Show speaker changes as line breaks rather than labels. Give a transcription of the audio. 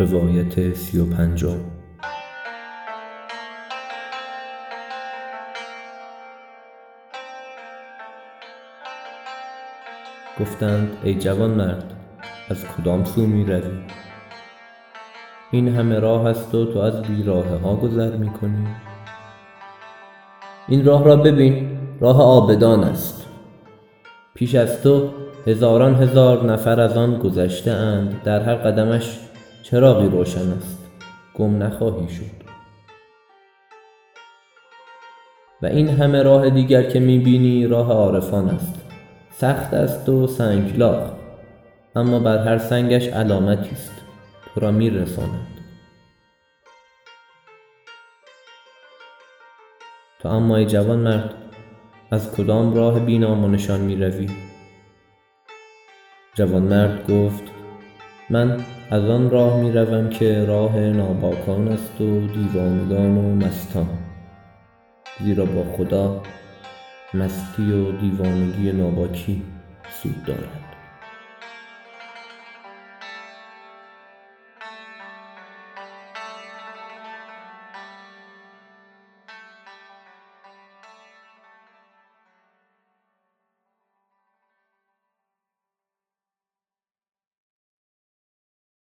روایت سی و پنجم. گفتند ای جوانمرد از کدام سو می روی؟ این همه راه است و تو از بی راه ها گذر می کنی. این راه را ببین راه عابدان است. پیش از تو هزاران هزار نفر از آن گذشته اند. در هر قدمش چراغی روشن است. گم نخواهی شد. و این همه راه دیگر که می بینی راه عارفان است. سخت است و سنگلاخ. اما بر هر سنگش علامتی است. تو را می رساند تو اما ای جوانمرد از کدام راه بی نام و نشان می روی جوانمرد گفت من از آن راه می روم که راه ناباکان است و دیوانگان و مستان. زیرا با خدا مستی و دیوانگی ناباکی سود دارد.